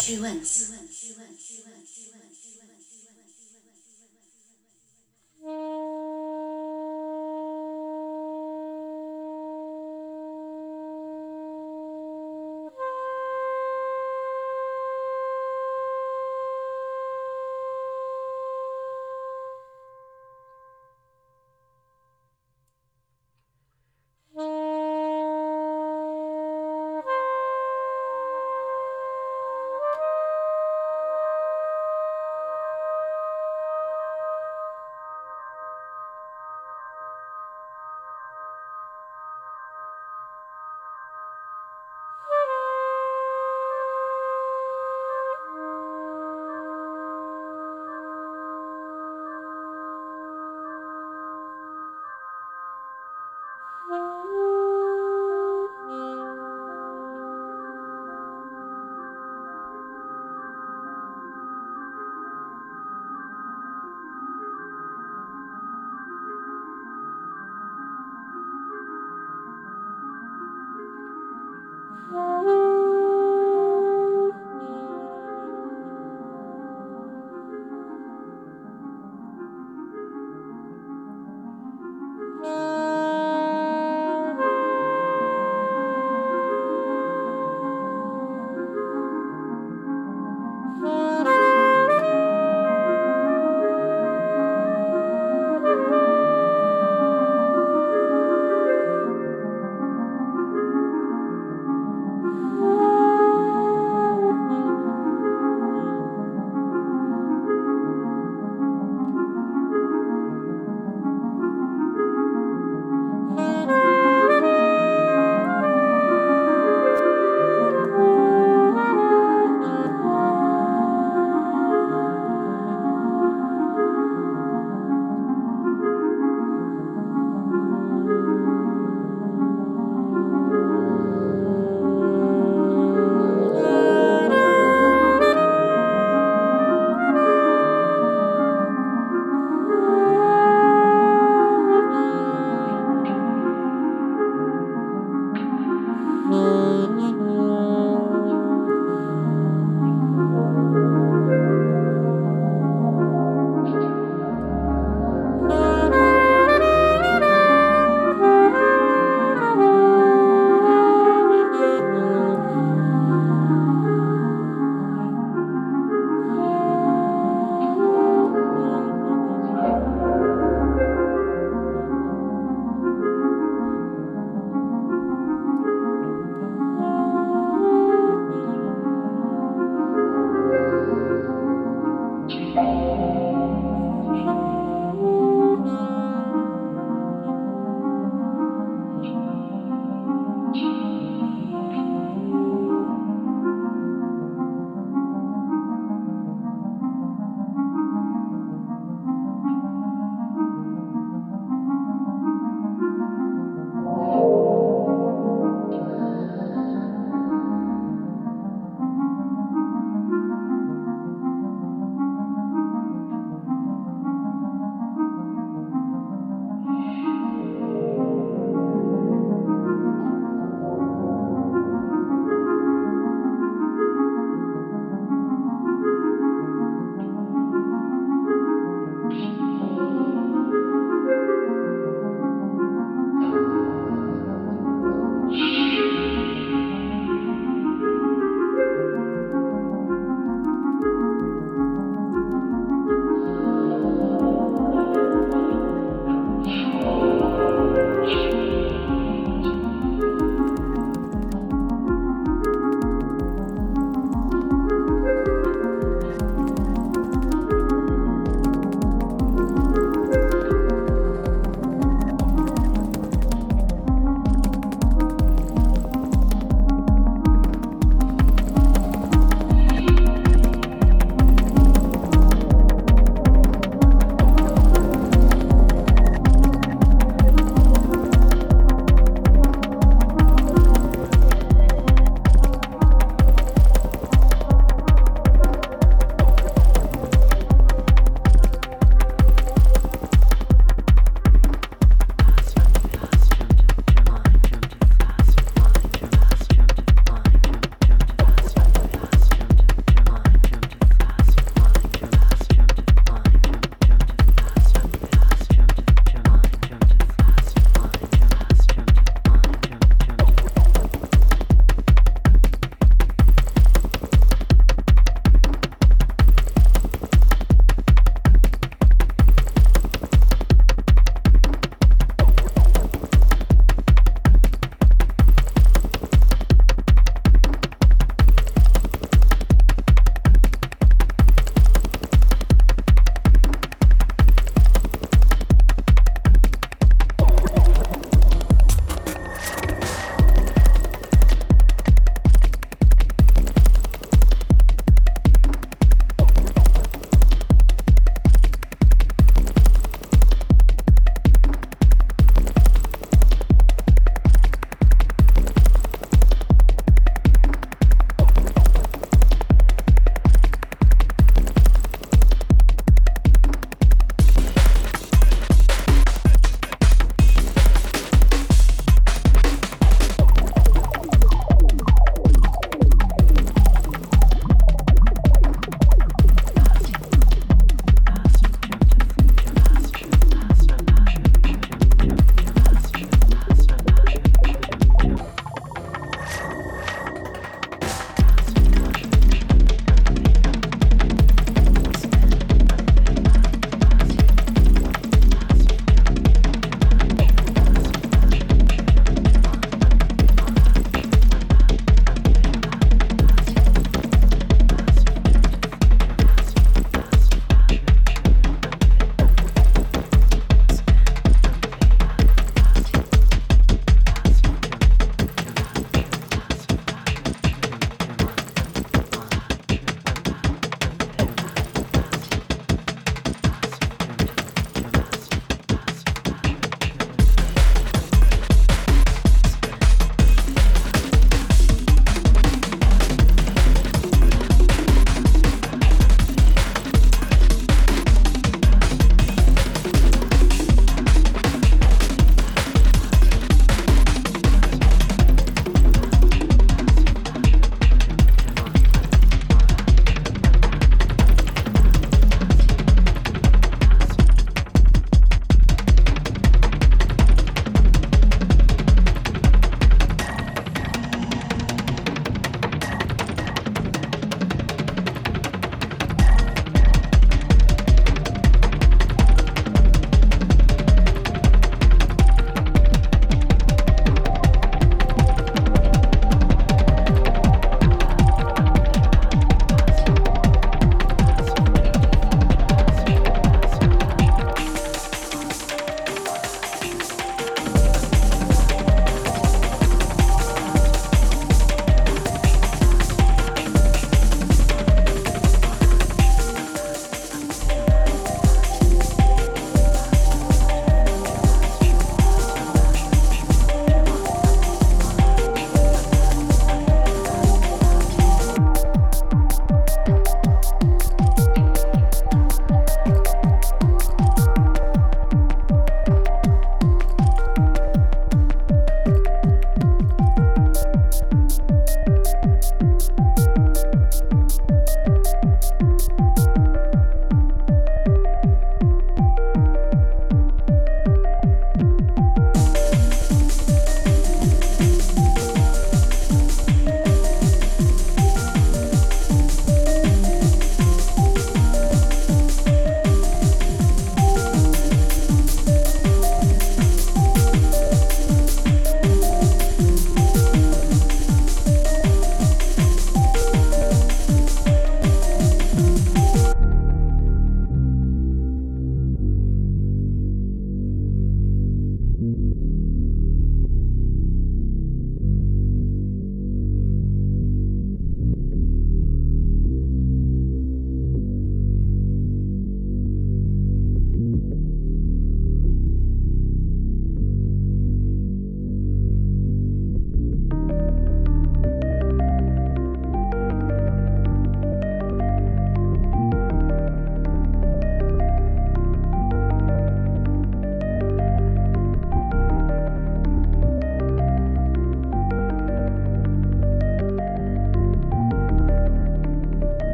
去问，去问，去问，去问，去问，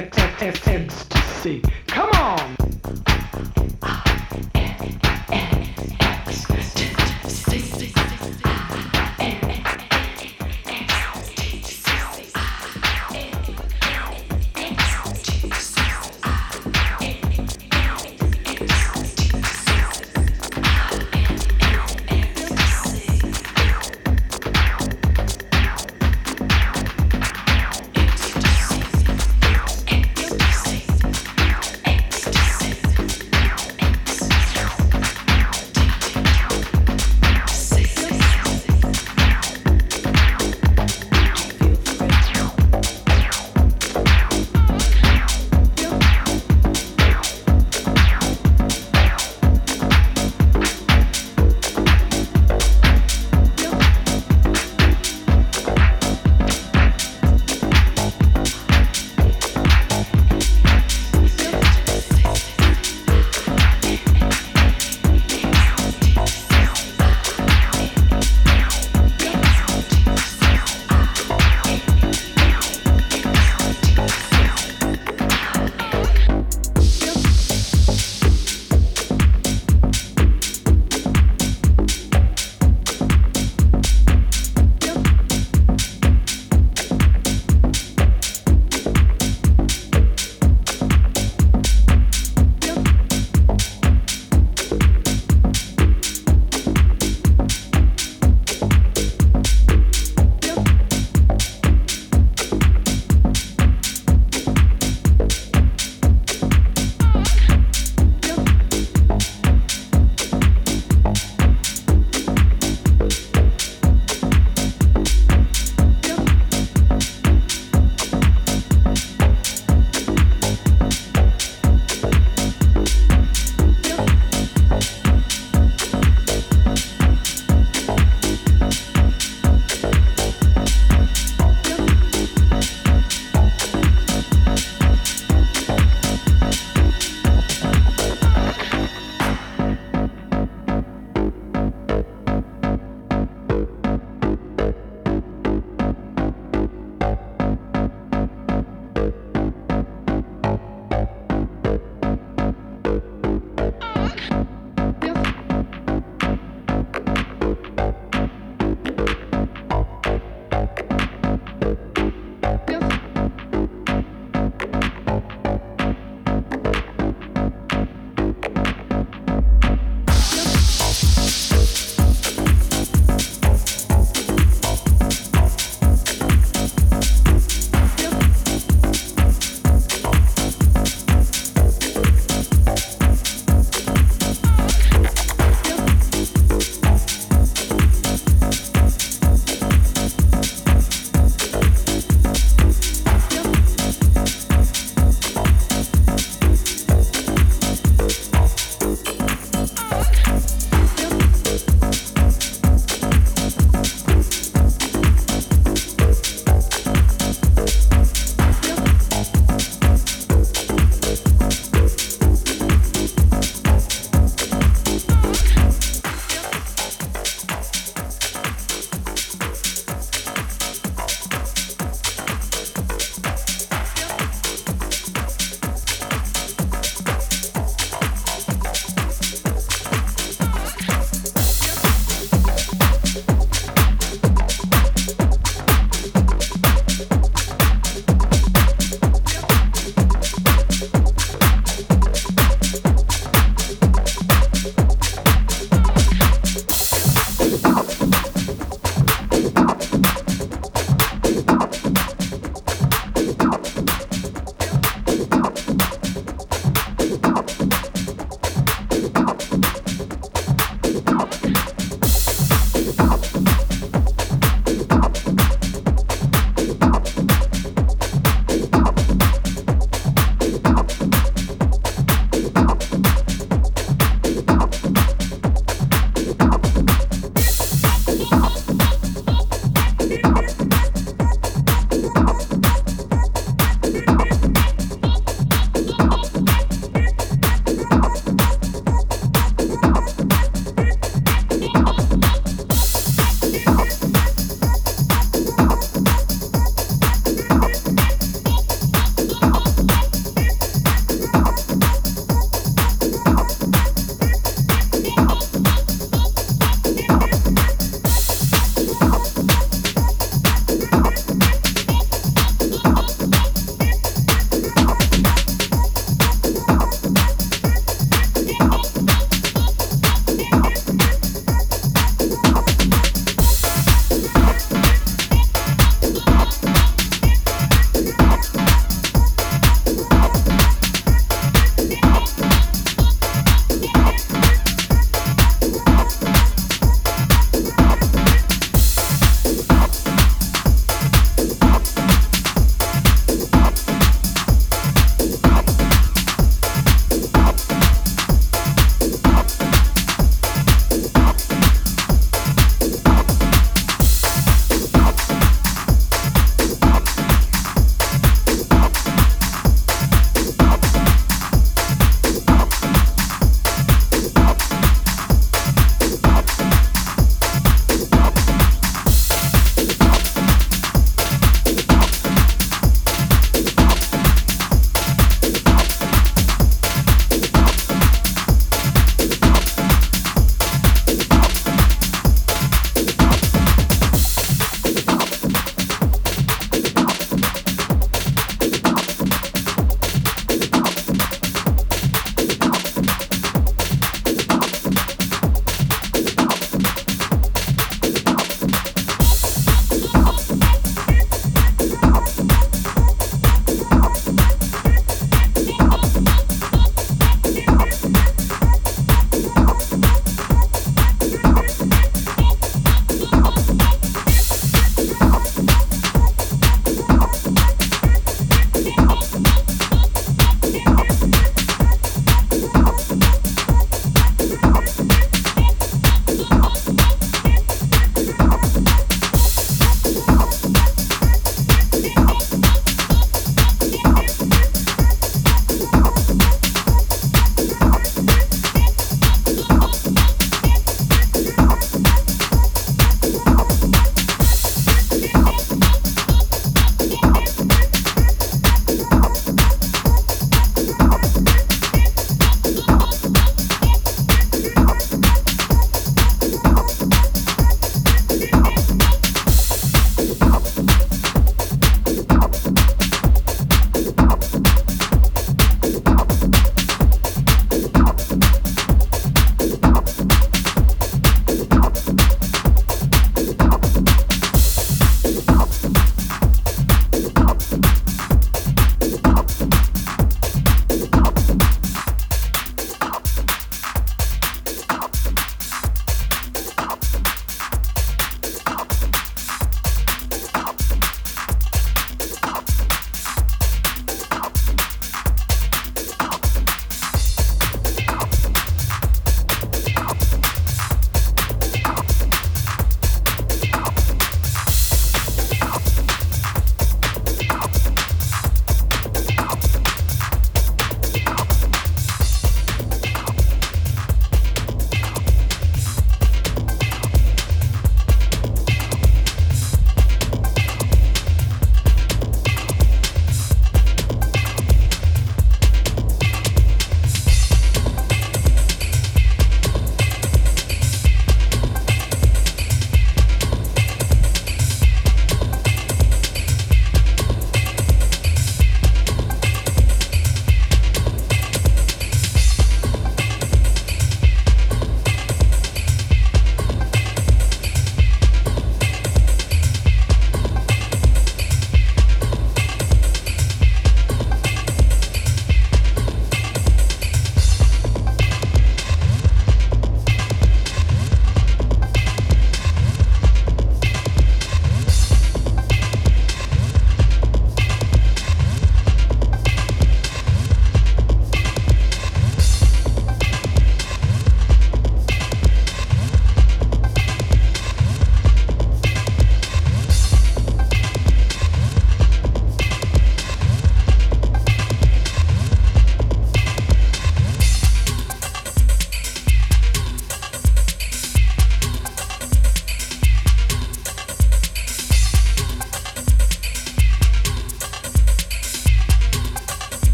ecstasy. Come on.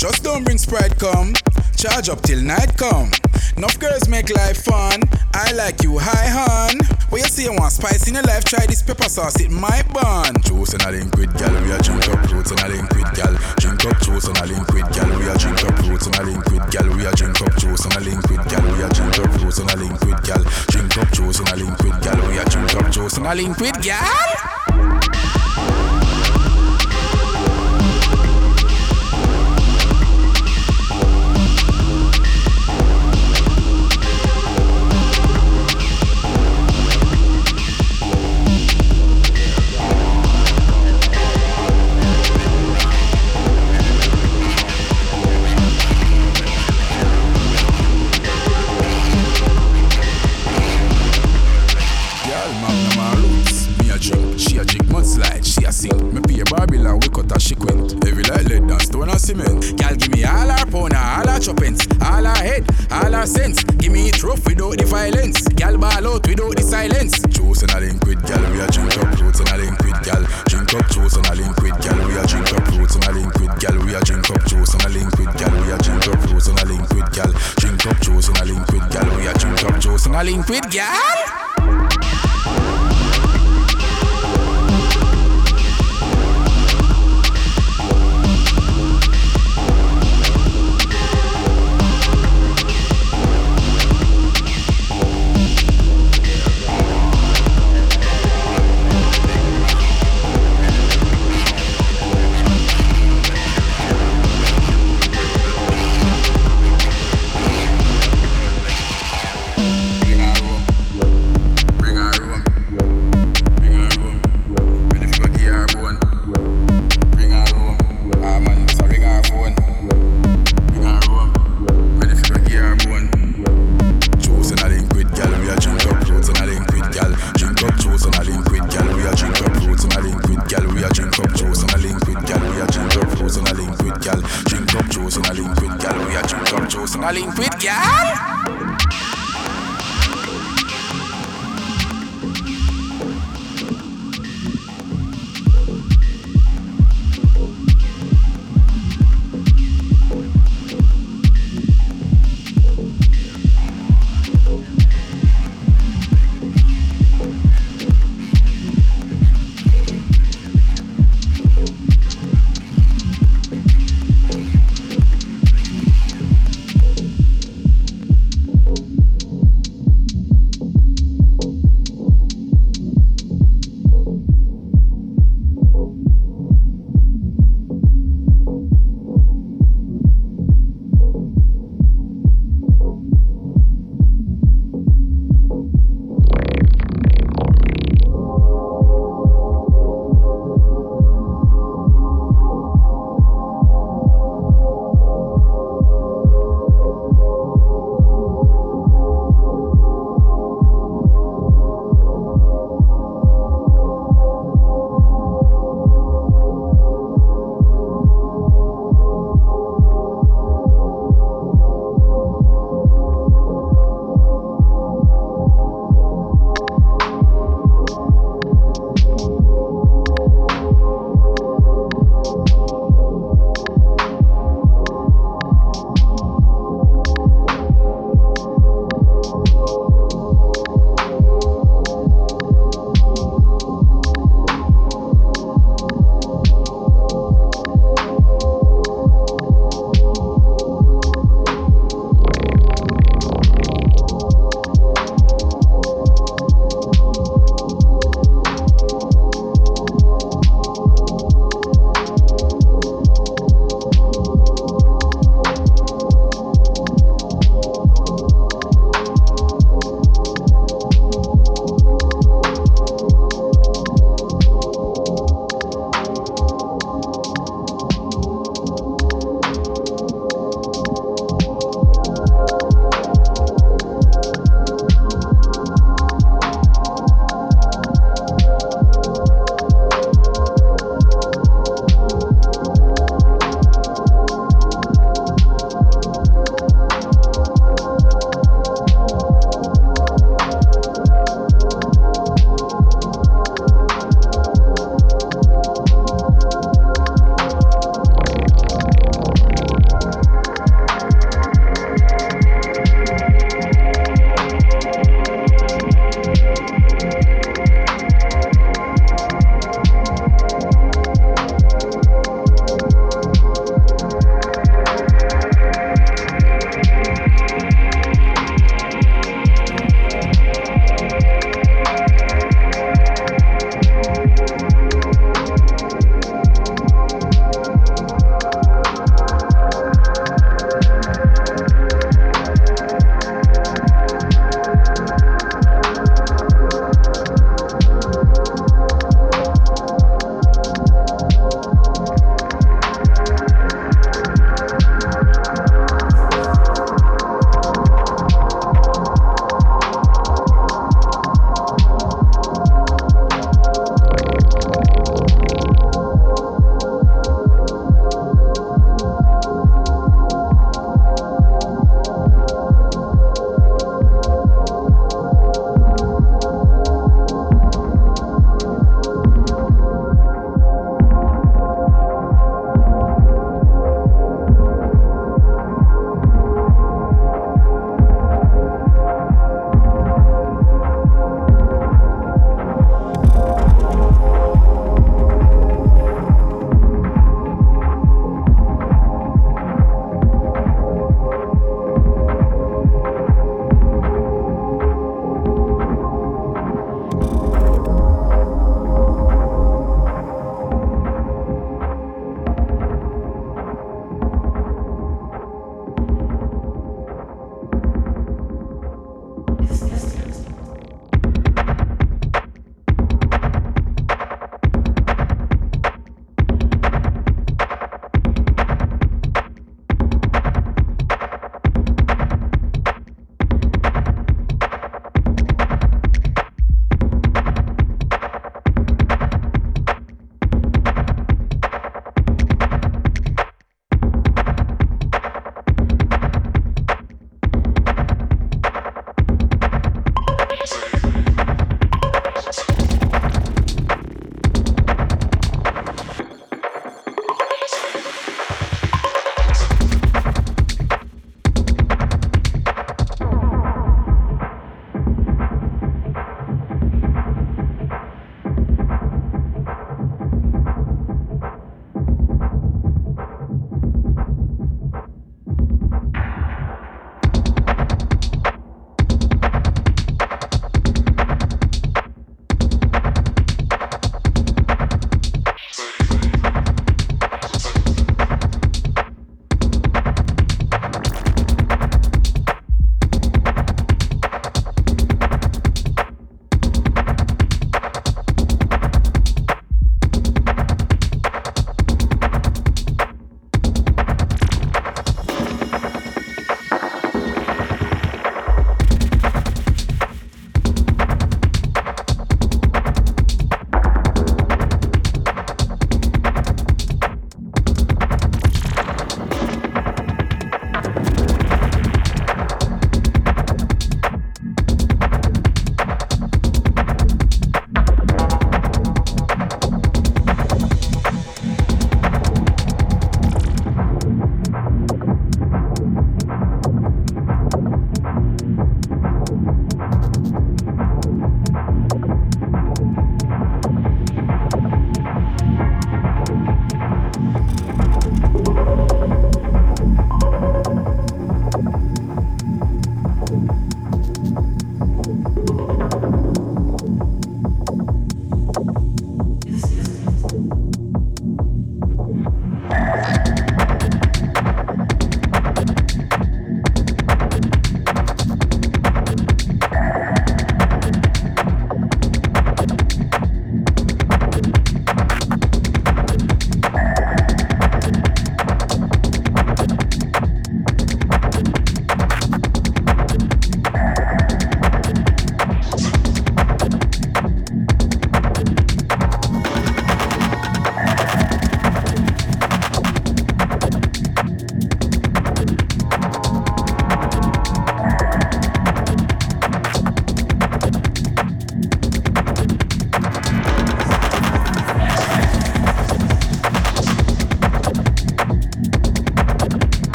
Just don't bring Sprite come. Charge up till night come. Enough girls make life fun. I like you, hi hun. What you say you want spice in your life? Try this pepper sauce, it might burn. Juice and a link with gal, we a drink up fruits and a link with gal. Drink up juice and a link with gal, we a drink up fruits and a link with gal. We a drink up juice and a link with gal, we a drink up fruits and a link with gal. Drink up juice and a link with gal, we a drink up juice and a link with gal. Her sense. Give me it rough without the violence. Girl, ball out without the silence. Juice and a link with girl, we a drink up roots and a link with girl. Drink up juice and a link with girl, we a drink up roots and a link with girl. We a drink up juice and a link with girl, we a drink up roots and a link with girl. Drink up juice and a link with girl, we a drink up juice and a link with girl.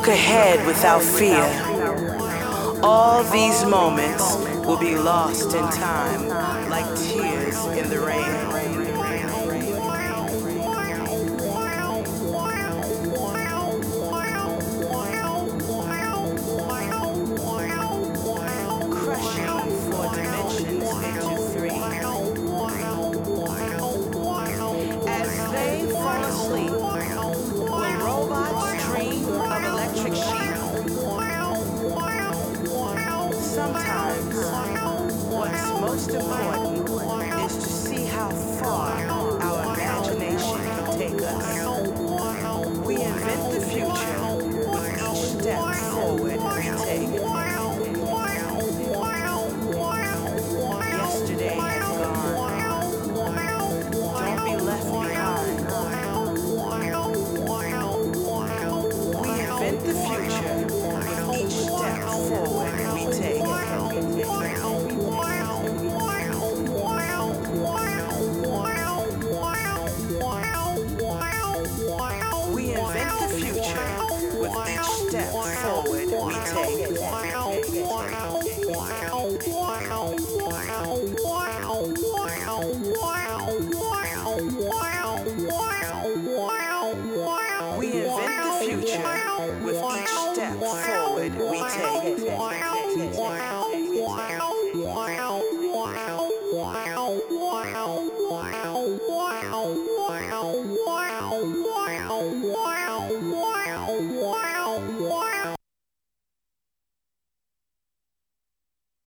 Look ahead without fear. All these moments will be lost in time like tears